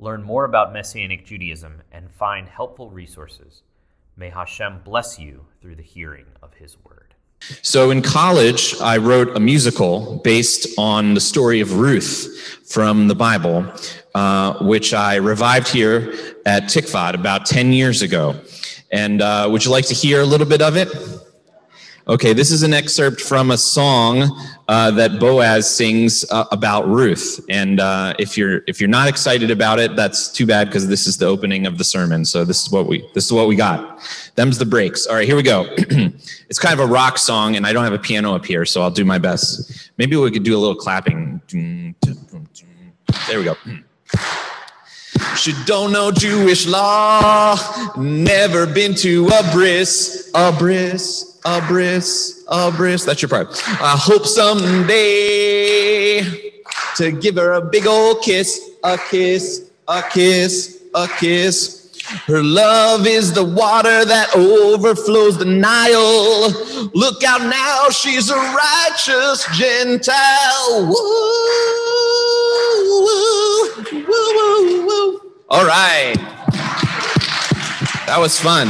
learn more about Messianic Judaism, and find helpful resources. May Hashem bless you through the hearing of His word. So, in college, I wrote a musical based on the story of Ruth from the Bible, uh, which I revived here at Tikvat about 10 years ago. And uh, would you like to hear a little bit of it? Okay, this is an excerpt from a song uh, that Boaz sings uh, about Ruth, and uh, if you're if you're not excited about it, that's too bad because this is the opening of the sermon. So this is what we this is what we got. Them's the breaks. All right, here we go. it's kind of a rock song, and I don't have a piano up here, so I'll do my best. Maybe we could do a little clapping. There we go. She don't know Jewish law, never been to a bris, a bris a bris, a bris. That's your part. I hope someday to give her a big old kiss, a kiss, a kiss, a kiss. Her love is the water that overflows the Nile. Look out now, she's a righteous Gentile. Woo, woo, woo, All right. That was fun.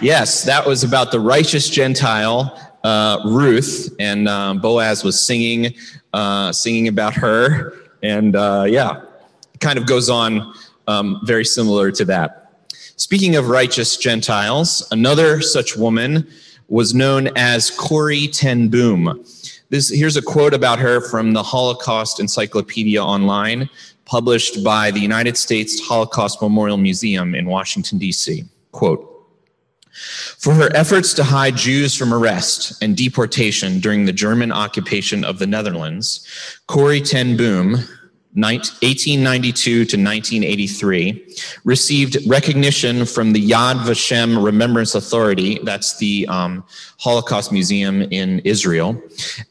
Yes, that was about the righteous Gentile, uh, Ruth, and um, Boaz was singing, uh, singing about her, and uh, yeah, kind of goes on um, very similar to that. Speaking of righteous Gentiles, another such woman was known as Corrie ten Boom. This, here's a quote about her from the Holocaust Encyclopedia Online, published by the United States Holocaust Memorial Museum in Washington, D.C. Quote, for her efforts to hide Jews from arrest and deportation during the German occupation of the Netherlands, Corrie ten Boom, 1892 to 1983, received recognition from the Yad Vashem Remembrance Authority, that's the um, Holocaust Museum in Israel,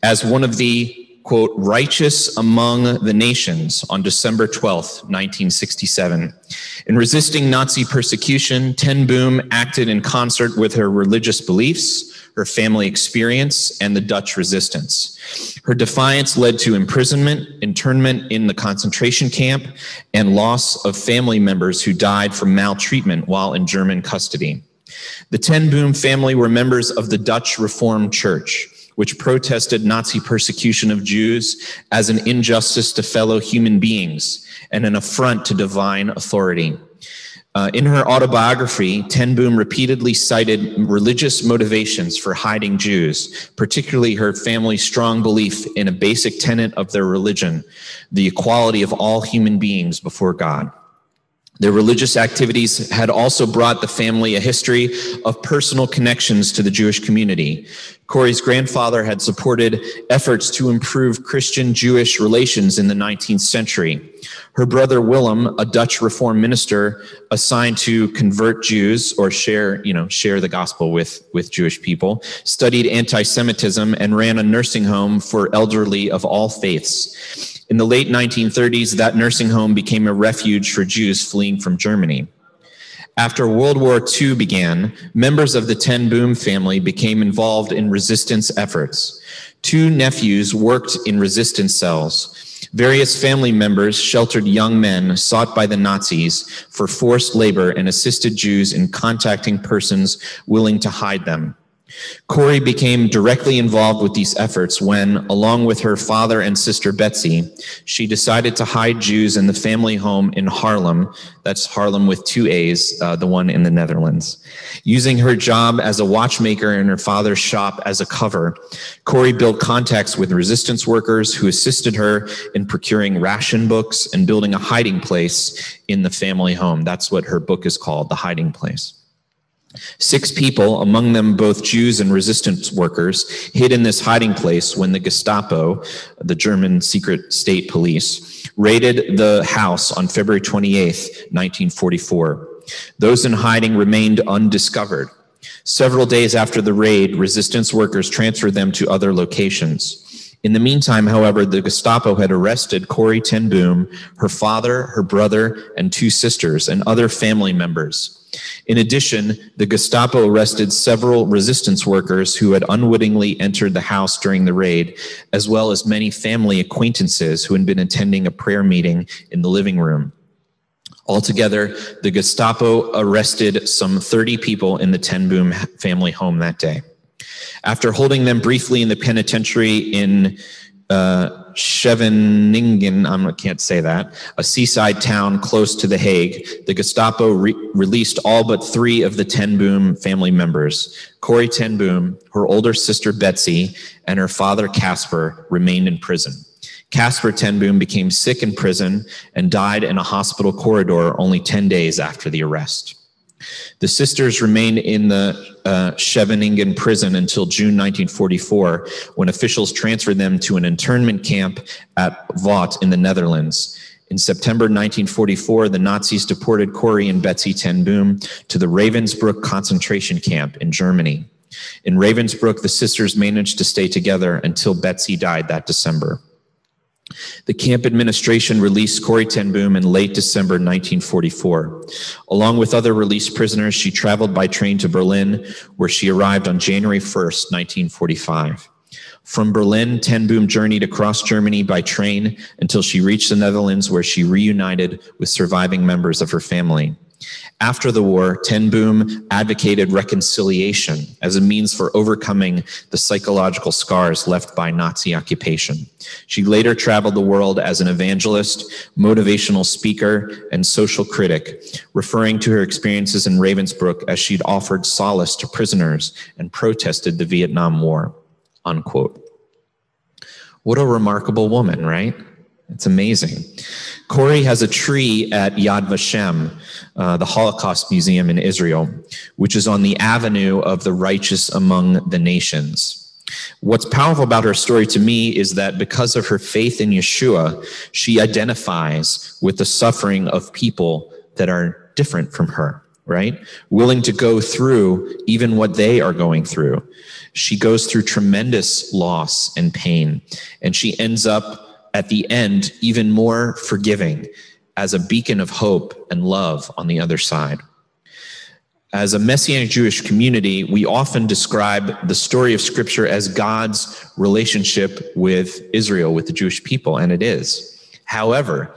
as one of the quote, righteous among the nations on December 12th, 1967. In resisting Nazi persecution, Ten Boom acted in concert with her religious beliefs, her family experience, and the Dutch resistance. Her defiance led to imprisonment, internment in the concentration camp, and loss of family members who died from maltreatment while in German custody. The Ten Boom family were members of the Dutch Reformed Church which protested Nazi persecution of Jews as an injustice to fellow human beings and an affront to divine authority. Uh, in her autobiography, Ten Boom repeatedly cited religious motivations for hiding Jews, particularly her family's strong belief in a basic tenet of their religion the equality of all human beings before God. Their religious activities had also brought the family a history of personal connections to the Jewish community. Corrie's grandfather had supported efforts to improve Christian Jewish relations in the 19th century. Her brother Willem, a Dutch Reform minister assigned to convert Jews or share, you know, share the gospel with, with Jewish people, studied anti-Semitism and ran a nursing home for elderly of all faiths. In the late 1930s, that nursing home became a refuge for Jews fleeing from Germany. After World War II began, members of the Ten Boom family became involved in resistance efforts. Two nephews worked in resistance cells. Various family members sheltered young men sought by the Nazis for forced labor and assisted Jews in contacting persons willing to hide them. Corrie became directly involved with these efforts when, along with her father and sister Betsy, she decided to hide Jews in the family home in Haarlem. That's Haarlem with two A's, uh, the one in the Netherlands. Using her job as a watchmaker in her father's shop as a cover, Corrie built contacts with resistance workers who assisted her in procuring ration books and building a hiding place in the family home. That's what her book is called, The Hiding Place. Six people, among them both Jews and resistance workers, hid in this hiding place when the Gestapo, the German secret state police, raided the house on February 28, 1944. Those in hiding remained undiscovered. Several days after the raid, resistance workers transferred them to other locations. In the meantime, however, the Gestapo had arrested Corrie ten Boom, her father, her brother, and two sisters, and other family members. In addition, the Gestapo arrested several resistance workers who had unwittingly entered the house during the raid, as well as many family acquaintances who had been attending a prayer meeting in the living room. Altogether, the Gestapo arrested some 30 people in the Ten Boom family home that day. After holding them briefly in the penitentiary in uh, Scheveningen, I can't say that, a seaside town close to The Hague, the Gestapo re- released all but three of the Ten Boom family members. Corrie Ten Boom, her older sister Betsy, and her father Casper remained in prison. Casper Ten Boom became sick in prison and died in a hospital corridor only 10 days after the arrest. The sisters remained in the uh, Scheveningen prison until June 1944, when officials transferred them to an internment camp at Vught in the Netherlands. In September 1944, the Nazis deported Corrie and Betsy Ten Boom to the Ravensbrück concentration camp in Germany. In Ravensbrück, the sisters managed to stay together until Betsy died that December. The camp administration released Corrie ten Boom in late December 1944. Along with other released prisoners, she traveled by train to Berlin, where she arrived on January 1st, 1945. From Berlin, Ten Boom journeyed across Germany by train until she reached the Netherlands, where she reunited with surviving members of her family. After the war, Ten Boom advocated reconciliation as a means for overcoming the psychological scars left by Nazi occupation. She later traveled the world as an evangelist, motivational speaker, and social critic, referring to her experiences in Ravensbrück as she'd offered solace to prisoners and protested the Vietnam War. Unquote. What a remarkable woman, right? It's amazing. Corrie has a tree at Yad Vashem, uh, the Holocaust Museum in Israel, which is on the avenue of the righteous among the nations. What's powerful about her story to me is that because of her faith in Yeshua, she identifies with the suffering of people that are different from her, right? Willing to go through even what they are going through. She goes through tremendous loss and pain, and she ends up at the end even more forgiving as a beacon of hope and love on the other side. As a Messianic Jewish community, we often describe the story of Scripture as God's relationship with Israel, with the Jewish people, and it is. However,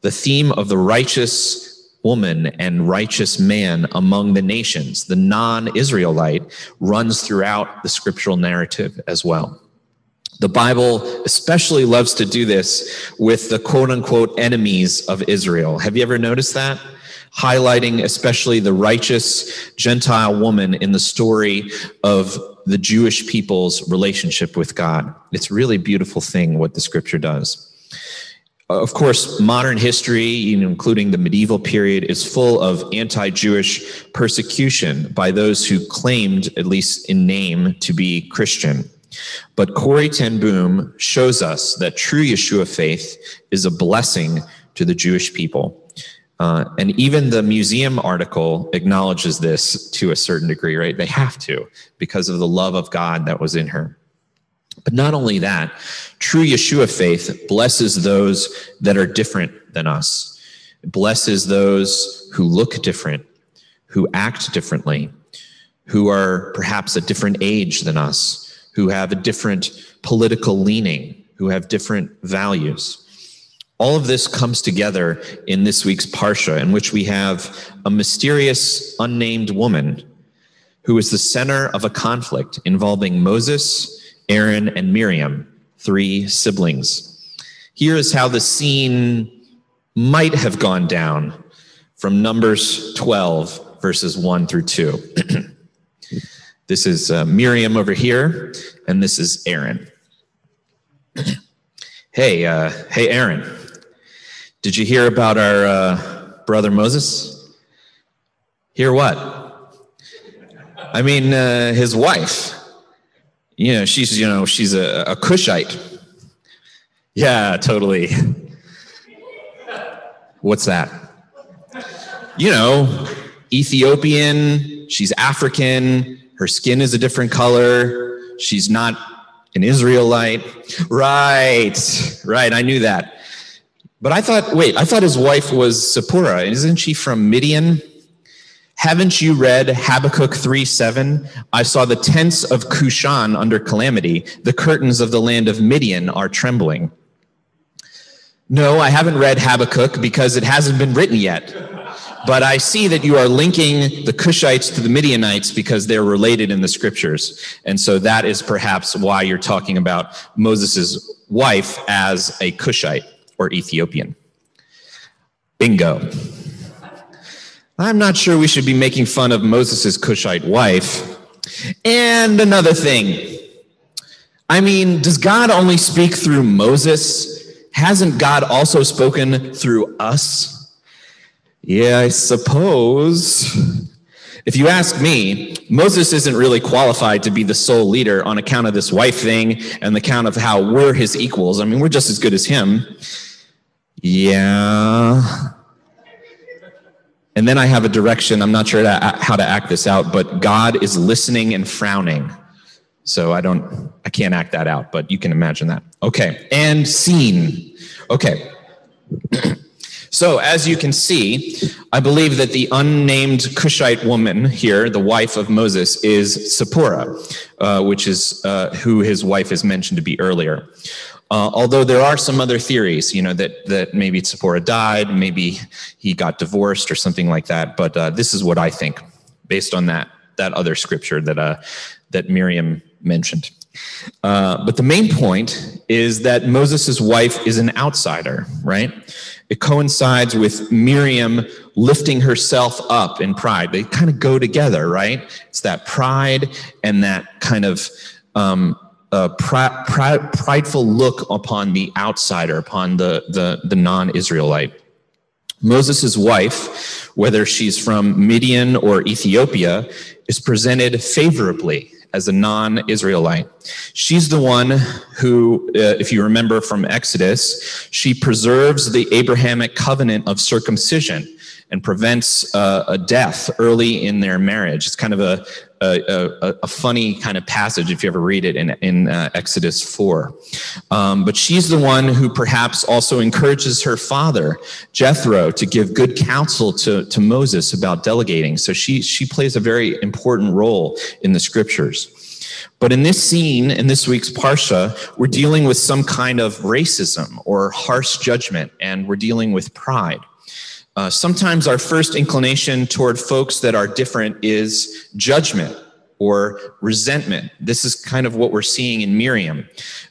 the theme of the righteous woman and righteous man among the nations, the non Israelite, runs throughout the scriptural narrative as well. The Bible especially loves to do this with the quote unquote enemies of Israel. Have you ever noticed that? Highlighting especially the righteous Gentile woman in the story of the Jewish people's relationship with God. It's really beautiful thing what the scripture does. Of course, modern history, including the medieval period, is full of anti Jewish persecution by those who claimed, at least in name, to be Christian. But Corrie ten Boom shows us that true Yeshua faith is a blessing to the Jewish people. Uh, and even the museum article acknowledges this to a certain degree, right? They have to because of the love of God that was in her. But not only that, true Yeshua faith blesses those that are different than us, it blesses those who look different, who act differently, who are perhaps a different age than us, who have a different political leaning, who have different values. All of this comes together in this week's Parsha, in which we have a mysterious, unnamed woman who is the center of a conflict involving Moses, Aaron, and Miriam, three siblings. Here is how the scene might have gone down from Numbers 12, verses 1 through 2. This is uh, Miriam over here, and this is Aaron. hey, uh, hey, Aaron. Did you hear about our uh, brother Moses? Hear what? I mean, uh, his wife. You know, she's you know she's a, a Cushite. Yeah, totally. What's that? You know, Ethiopian. She's African. Her skin is a different color. She's not an Israelite. Right, right. I knew that. But I thought, wait, I thought his wife was Zipporah. Isn't she from Midian? Haven't you read Habakkuk 3 7? I saw the tents of Cushan under calamity. The curtains of the land of Midian are trembling. No, I haven't read Habakkuk because it hasn't been written yet. But I see that you are linking the Cushites to the Midianites because they're related in the scriptures. And so that is perhaps why you're talking about Moses' wife as a Cushite or Ethiopian. Bingo. I'm not sure we should be making fun of Moses' Cushite wife. And another thing. I mean, does God only speak through Moses? Hasn't God also spoken through us? Yeah, I suppose. If you ask me, Moses isn't really qualified to be the sole leader on account of this wife thing and the count of how we're his equals. I mean, we're just as good as him. Yeah. And then I have a direction. I'm not sure how to act this out, but God is listening and frowning. So I don't, I can't act that out, but you can imagine that. Okay. And scene. Okay. So, as you can see, I believe that the unnamed Cushite woman here, the wife of Moses, is Zipporah, uh, which is uh, who his wife is mentioned to be earlier. Uh, although there are some other theories, you know, that, that maybe Zipporah died, maybe he got divorced or something like that. But uh, this is what I think, based on that, that other scripture that, uh, that Miriam mentioned. Uh, but the main point is that Moses' wife is an outsider, right? It coincides with Miriam lifting herself up in pride. They kind of go together, right? It's that pride and that kind of um, uh, pr- pr- prideful look upon the outsider, upon the, the, the non Israelite. Moses' wife, whether she's from Midian or Ethiopia, is presented favorably as a non Israelite. She's the one who, uh, if you remember from Exodus, she preserves the Abrahamic covenant of circumcision and prevents uh, a death early in their marriage. It's kind of a, a, a, funny kind of passage if you ever read it in, in uh, Exodus 4. Um, but she's the one who perhaps also encourages her father, Jethro, to give good counsel to, to Moses about delegating. So she, she plays a very important role in the scriptures. But in this scene, in this week's Parsha, we're dealing with some kind of racism or harsh judgment, and we're dealing with pride. Uh, sometimes our first inclination toward folks that are different is judgment or resentment. This is kind of what we're seeing in Miriam.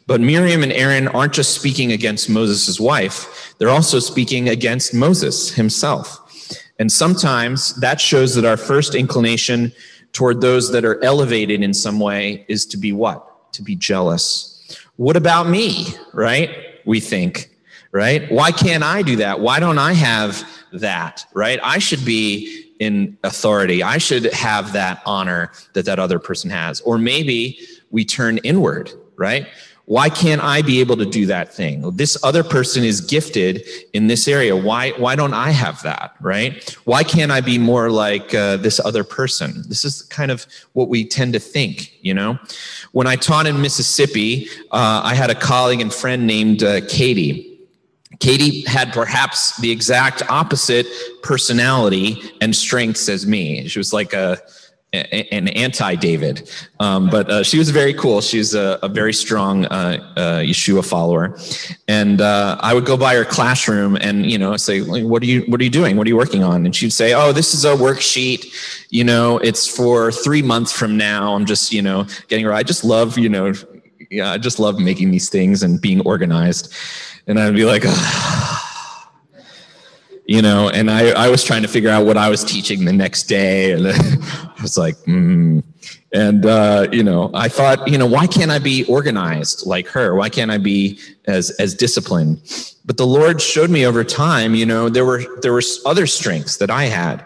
But Miriam and Aaron aren't just speaking against Moses' wife, they're also speaking against Moses himself. And sometimes that shows that our first inclination toward those that are elevated in some way is to be what? To be jealous. What about me? Right? We think, right? Why can't I do that? Why don't I have that, right? I should be in authority. I should have that honor that that other person has. Or maybe we turn inward, right? Why can't I be able to do that thing? This other person is gifted in this area. Why, why don't I have that, right? Why can't I be more like uh, this other person? This is kind of what we tend to think, you know? When I taught in Mississippi, uh, I had a colleague and friend named uh, Katie Katie had perhaps the exact opposite personality and strengths as me. She was like a, an anti David, um, but uh, she was very cool. She's a, a very strong uh, uh, Yeshua follower, and uh, I would go by her classroom and you know say, "What are you What are you doing? What are you working on?" And she'd say, "Oh, this is a worksheet. You know, it's for three months from now. I'm just you know getting right. I just love you know, yeah, I just love making these things and being organized." And I'd be like, you know, and I, I was trying to figure out what I was teaching the next day. And I was like, mm. And, uh, you know, I thought, you know, why can't I be organized like her? Why can't I be as, as disciplined? But the Lord showed me over time, you know, there were, there were other strengths that I had.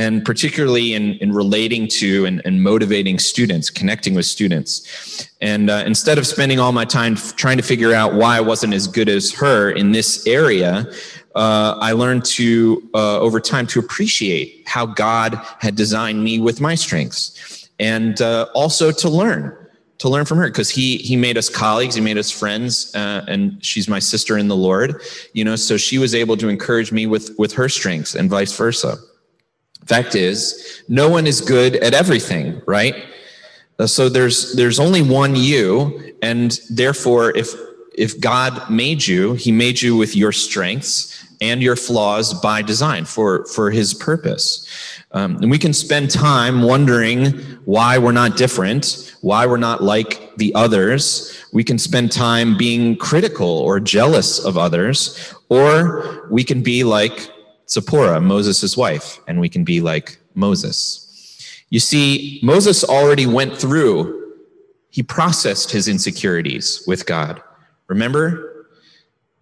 And particularly in, in relating to and, and motivating students, connecting with students. And uh, instead of spending all my time f- trying to figure out why I wasn't as good as her in this area, uh, I learned to, uh, over time, to appreciate how God had designed me with my strengths and uh, also to learn to learn from her because he he made us colleagues he made us friends uh, and she's my sister in the lord you know so she was able to encourage me with with her strengths and vice versa fact is no one is good at everything right uh, so there's there's only one you and therefore if if god made you he made you with your strengths and your flaws by design for for his purpose um, and we can spend time wondering why we're not different, why we're not like the others. We can spend time being critical or jealous of others, or we can be like Zipporah, Moses' wife, and we can be like Moses. You see, Moses already went through, he processed his insecurities with God. Remember?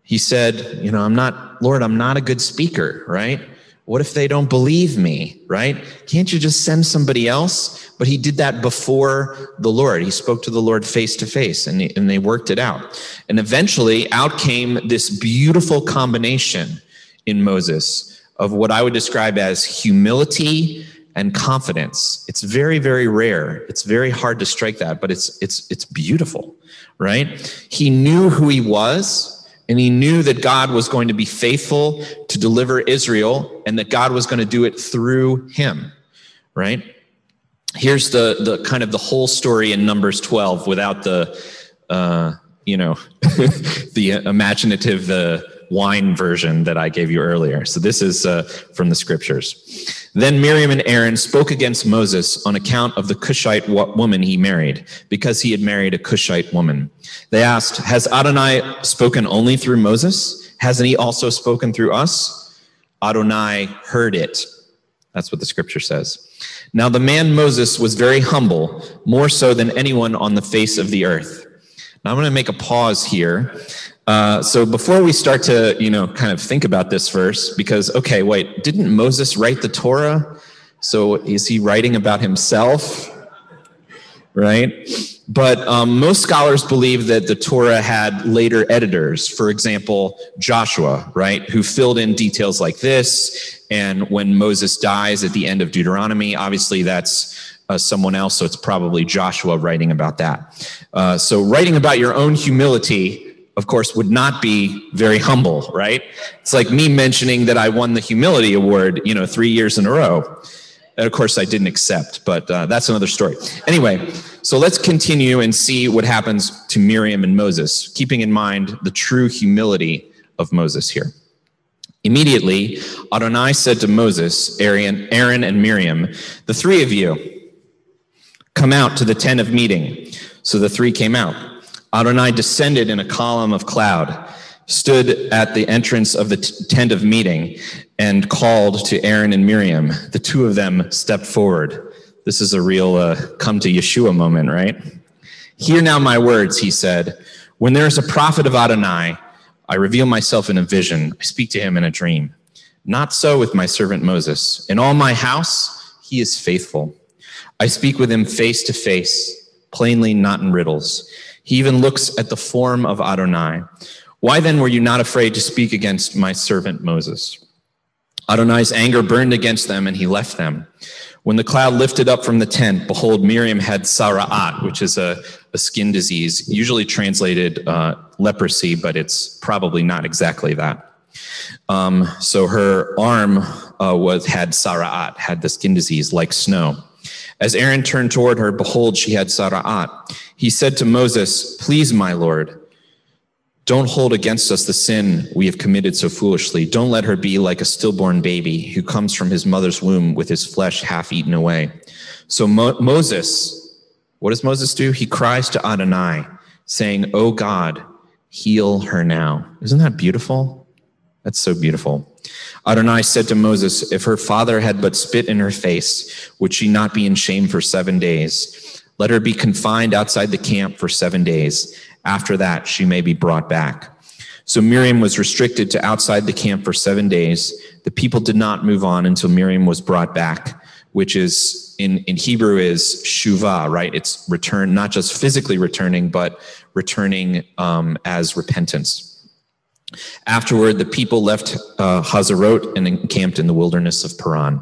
He said, You know, I'm not, Lord, I'm not a good speaker, right? What if they don't believe me, right? Can't you just send somebody else? But he did that before the Lord. He spoke to the Lord face to face and, and they worked it out. And eventually out came this beautiful combination in Moses of what I would describe as humility and confidence. It's very, very rare. It's very hard to strike that, but it's, it's, it's beautiful, right? He knew who he was and he knew that God was going to be faithful to deliver Israel and that God was going to do it through him, right? Here's the, the kind of the whole story in Numbers 12 without the, uh, you know, the imaginative, uh, Wein version that I gave you earlier. So this is uh, from the scriptures. Then Miriam and Aaron spoke against Moses on account of the Cushite woman he married, because he had married a Cushite woman. They asked, Has Adonai spoken only through Moses? Hasn't he also spoken through us? Adonai heard it. That's what the scripture says. Now the man Moses was very humble, more so than anyone on the face of the earth. Now I'm going to make a pause here uh, so before we start to, you know, kind of think about this verse, because okay, wait, didn't Moses write the Torah? So is he writing about himself? Right? But um, most scholars believe that the Torah had later editors. For example, Joshua, right, who filled in details like this. And when Moses dies at the end of Deuteronomy, obviously that's uh, someone else, so it's probably Joshua writing about that. Uh, so writing about your own humility of course, would not be very humble, right? It's like me mentioning that I won the humility award, you know, three years in a row. And of course, I didn't accept, but uh, that's another story. Anyway, so let's continue and see what happens to Miriam and Moses, keeping in mind the true humility of Moses here. Immediately, Adonai said to Moses, Aaron, Aaron and Miriam, the three of you, come out to the tent of meeting. So the three came out. Adonai descended in a column of cloud, stood at the entrance of the tent of meeting, and called to Aaron and Miriam. The two of them stepped forward. This is a real uh, come to Yeshua moment, right? Hear now my words, he said. When there is a prophet of Adonai, I reveal myself in a vision. I speak to him in a dream. Not so with my servant Moses. In all my house, he is faithful. I speak with him face to face, plainly, not in riddles. He even looks at the form of Adonai. Why then were you not afraid to speak against my servant Moses? Adonai's anger burned against them, and he left them. When the cloud lifted up from the tent, behold, Miriam had tzara'at, which is a, a skin disease, usually translated uh, leprosy, but it's probably not exactly that. Um, so her arm uh, was had tzara'at, had the skin disease like snow. As Aaron turned toward her, behold, she had tzara'at. He said to Moses, Please, my Lord, don't hold against us the sin we have committed so foolishly. Don't let her be like a stillborn baby who comes from his mother's womb with his flesh half eaten away. So Mo- Moses, what does Moses do? He cries to Adonai, saying, Oh God, heal her now. Isn't that beautiful? That's so beautiful. Adonai said to Moses, If her father had but spit in her face, would she not be in shame for seven days? Let her be confined outside the camp for seven days. After that, she may be brought back. So Miriam was restricted to outside the camp for seven days. The people did not move on until Miriam was brought back, which is in, in Hebrew is shuvah, right? It's return, not just physically returning, but returning um, as repentance. Afterward, the people left uh, Hazarot and encamped in the wilderness of Paran.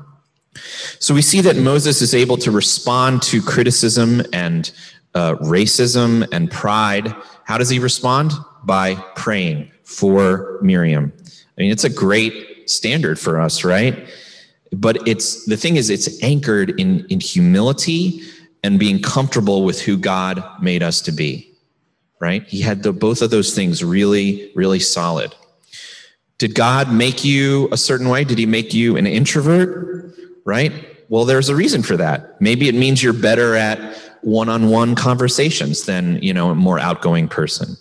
So we see that Moses is able to respond to criticism and uh, racism and pride. How does he respond? By praying for Miriam. I mean, it's a great standard for us, right? But it's the thing is, it's anchored in, in humility and being comfortable with who God made us to be right? He had the, both of those things really, really solid. Did God make you a certain way? Did he make you an introvert? Right? Well, there's a reason for that. Maybe it means you're better at one-on-one conversations than, you know, a more outgoing person.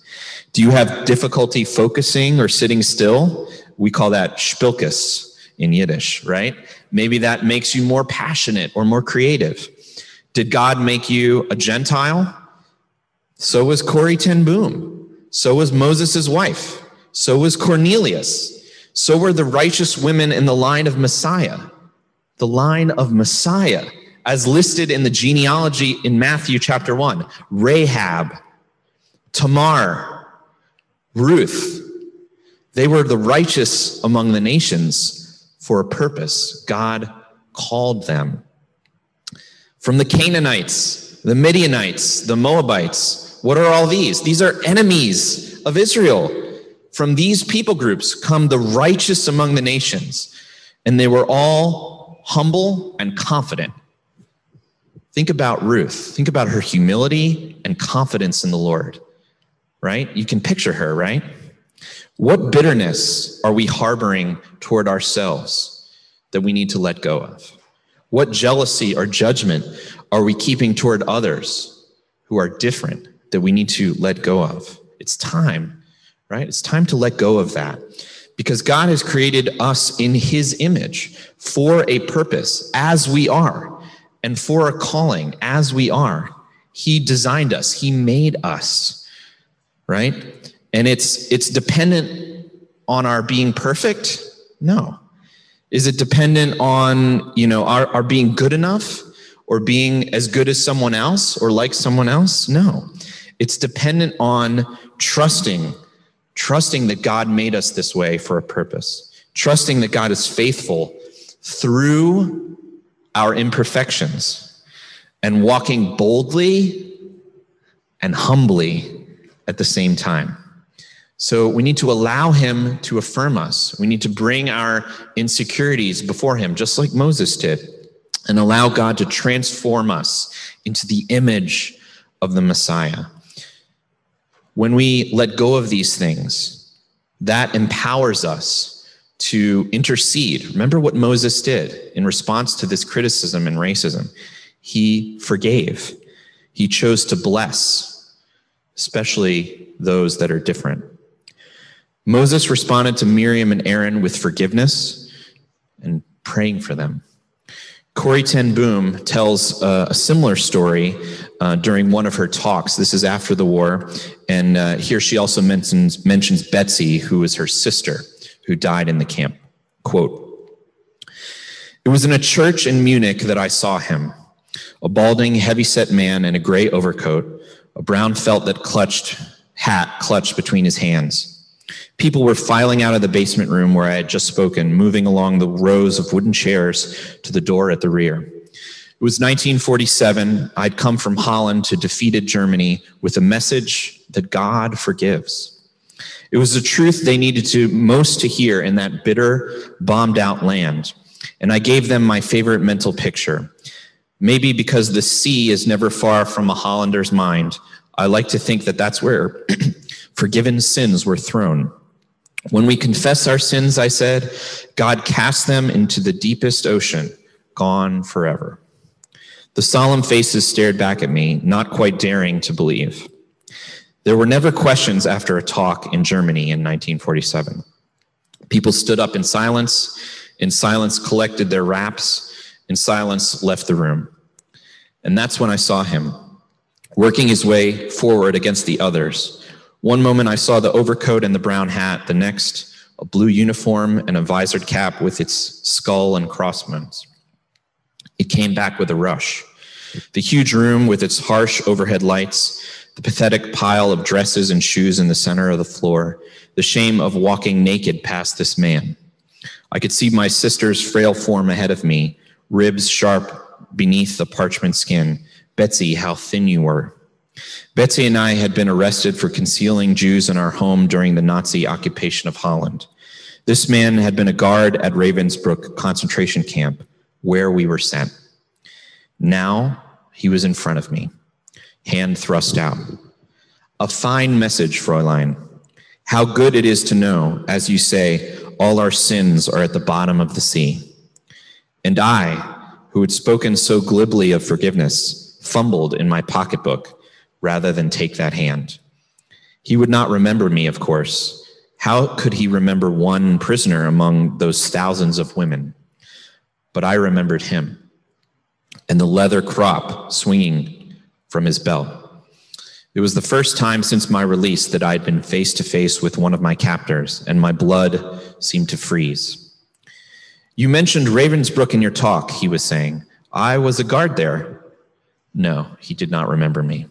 Do you have difficulty focusing or sitting still? We call that spilkus in Yiddish, right? Maybe that makes you more passionate or more creative. Did God make you a Gentile? So was Corrie ten Boom. So was Moses' wife. So was Cornelius. So were the righteous women in the line of Messiah. The line of Messiah, as listed in the genealogy in Matthew chapter 1 Rahab, Tamar, Ruth. They were the righteous among the nations for a purpose. God called them. From the Canaanites, the Midianites, the Moabites, what are all these? These are enemies of Israel. From these people groups come the righteous among the nations, and they were all humble and confident. Think about Ruth. Think about her humility and confidence in the Lord, right? You can picture her, right? What bitterness are we harboring toward ourselves that we need to let go of? What jealousy or judgment are we keeping toward others who are different that we need to let go of. It's time, right? It's time to let go of that because God has created us in his image for a purpose as we are and for a calling as we are. He designed us, he made us, right? And it's it's dependent on our being perfect? No. Is it dependent on, you know, our, our being good enough or being as good as someone else or like someone else? No. It's dependent on trusting, trusting that God made us this way for a purpose, trusting that God is faithful through our imperfections and walking boldly and humbly at the same time. So we need to allow him to affirm us. We need to bring our insecurities before him, just like Moses did, and allow God to transform us into the image of the Messiah. When we let go of these things, that empowers us to intercede. Remember what Moses did in response to this criticism and racism. He forgave, he chose to bless, especially those that are different. Moses responded to Miriam and Aaron with forgiveness and praying for them. Corrie ten Boom tells uh, a similar story uh, during one of her talks. This is after the war, and uh, here she also mentions mentions Betsy, who was her sister, who died in the camp. Quote: It was in a church in Munich that I saw him, a balding, heavy-set man in a gray overcoat, a brown felt that clutched hat clutched between his hands. People were filing out of the basement room where I had just spoken, moving along the rows of wooden chairs to the door at the rear. It was 1947. I'd come from Holland to defeated Germany with a message that God forgives. It was the truth they needed to most to hear in that bitter, bombed out land. And I gave them my favorite mental picture. Maybe because the sea is never far from a Hollander's mind, I like to think that that's where forgiven sins were thrown. When we confess our sins, I said, God casts them into the deepest ocean, gone forever. The solemn faces stared back at me, not quite daring to believe. There were never questions after a talk in Germany in 1947. People stood up in silence, in silence collected their wraps, in silence left the room. And that's when I saw him, working his way forward against the others. One moment I saw the overcoat and the brown hat, the next, a blue uniform and a visored cap with its skull and crossbones. It came back with a rush. The huge room with its harsh overhead lights, the pathetic pile of dresses and shoes in the center of the floor, the shame of walking naked past this man. I could see my sister's frail form ahead of me, ribs sharp beneath the parchment skin. Betsy, how thin you were. Betsy and I had been arrested for concealing Jews in our home during the Nazi occupation of Holland. This man had been a guard at Ravensbrück concentration camp, where we were sent. Now he was in front of me, hand thrust out. A fine message, Fräulein. How good it is to know, as you say, all our sins are at the bottom of the sea. And I, who had spoken so glibly of forgiveness, fumbled in my pocketbook rather than take that hand. He would not remember me, of course. How could he remember one prisoner among those thousands of women? But I remembered him and the leather crop swinging from his belt. It was the first time since my release that I had been face to face with one of my captors, and my blood seemed to freeze. You mentioned Ravensbrück in your talk, he was saying. I was a guard there. No, he did not remember me.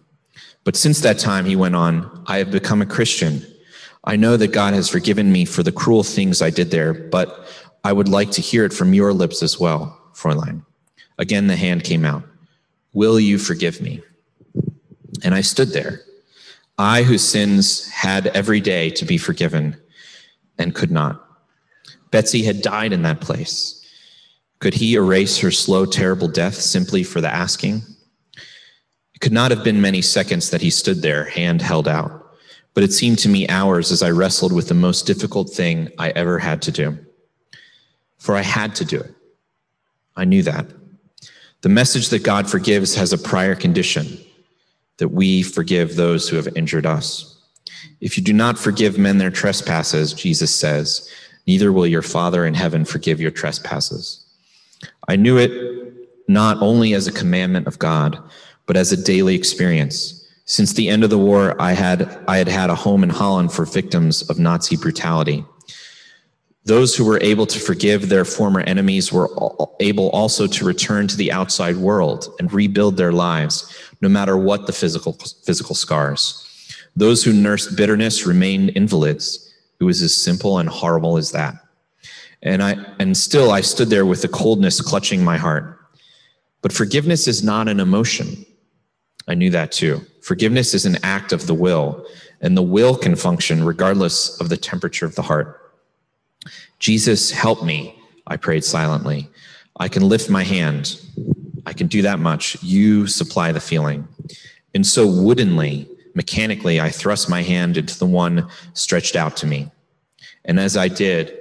But since that time, he went on, I have become a Christian. I know that God has forgiven me for the cruel things I did there, but I would like to hear it from your lips as well, Fräulein. Again, the hand came out. Will you forgive me? And I stood there, I whose sins had every day to be forgiven and could not. Betsy had died in that place. Could he erase her slow, terrible death simply for the asking? It could not have been many seconds that he stood there, hand held out, but it seemed to me hours as I wrestled with the most difficult thing I ever had to do. For I had to do it. I knew that. The message that God forgives has a prior condition that we forgive those who have injured us. If you do not forgive men their trespasses, Jesus says, neither will your Father in heaven forgive your trespasses. I knew it not only as a commandment of God, but as a daily experience. Since the end of the war, I had, I had had a home in Holland for victims of Nazi brutality. Those who were able to forgive their former enemies were able also to return to the outside world and rebuild their lives, no matter what the physical, physical scars. Those who nursed bitterness remained invalids. It was as simple and horrible as that. And I and still I stood there with the coldness clutching my heart. But forgiveness is not an emotion. I knew that too. Forgiveness is an act of the will, and the will can function regardless of the temperature of the heart. Jesus, help me, I prayed silently. I can lift my hand. I can do that much. You supply the feeling. And so woodenly, mechanically, I thrust my hand into the one stretched out to me. And as I did,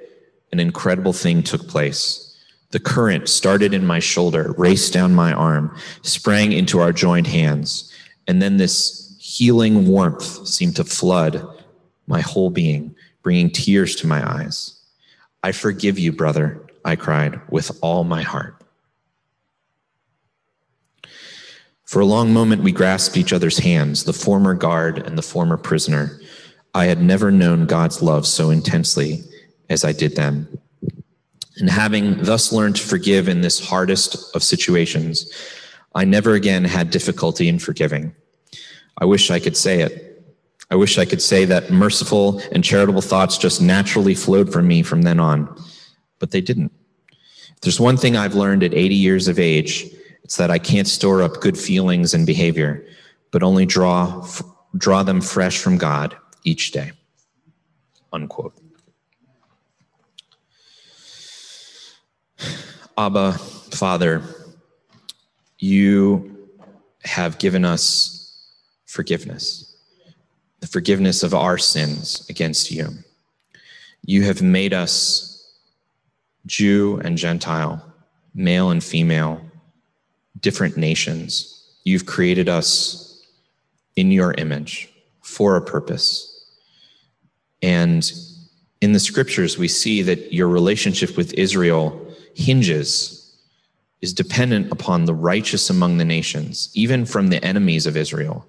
an incredible thing took place. The current started in my shoulder, raced down my arm, sprang into our joined hands, and then this healing warmth seemed to flood my whole being, bringing tears to my eyes. I forgive you, brother, I cried with all my heart. For a long moment, we grasped each other's hands, the former guard and the former prisoner. I had never known God's love so intensely as I did then. And having thus learned to forgive in this hardest of situations, I never again had difficulty in forgiving. I wish I could say it. I wish I could say that merciful and charitable thoughts just naturally flowed from me from then on, but they didn't. If there's one thing I've learned at 80 years of age, it's that I can't store up good feelings and behavior, but only draw, draw them fresh from God each day. Unquote. Abba, Father, you have given us forgiveness the forgiveness of our sins against you. You have made us Jew and Gentile, male and female, different nations. You've created us in your image for a purpose. And in the scriptures, we see that your relationship with Israel hinges, is dependent upon the righteous among the nations, even from the enemies of Israel.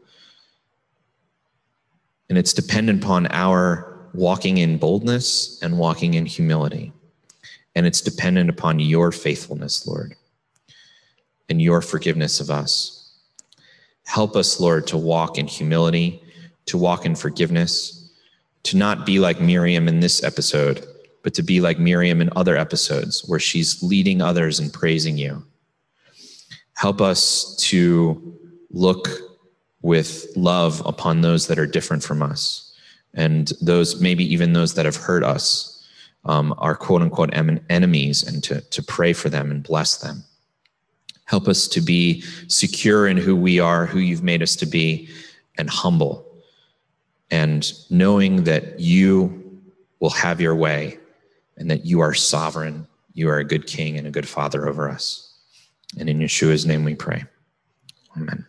And it's dependent upon our walking in boldness and walking in humility. And it's dependent upon your faithfulness, Lord, and your forgiveness of us. Help us, Lord, to walk in humility, to walk in forgiveness to not be like Miriam in this episode, but to be like Miriam in other episodes where she's leading others and praising you. Help us to look with love upon those that are different from us and those, maybe even those that have hurt us, um, our quote unquote enemies, and to, to pray for them and bless them. Help us to be secure in who we are, who you've made us to be, and humble and knowing that you will have your way and that you are sovereign, you are a good king and a good father over us. And in Yeshua's name we pray. Amen.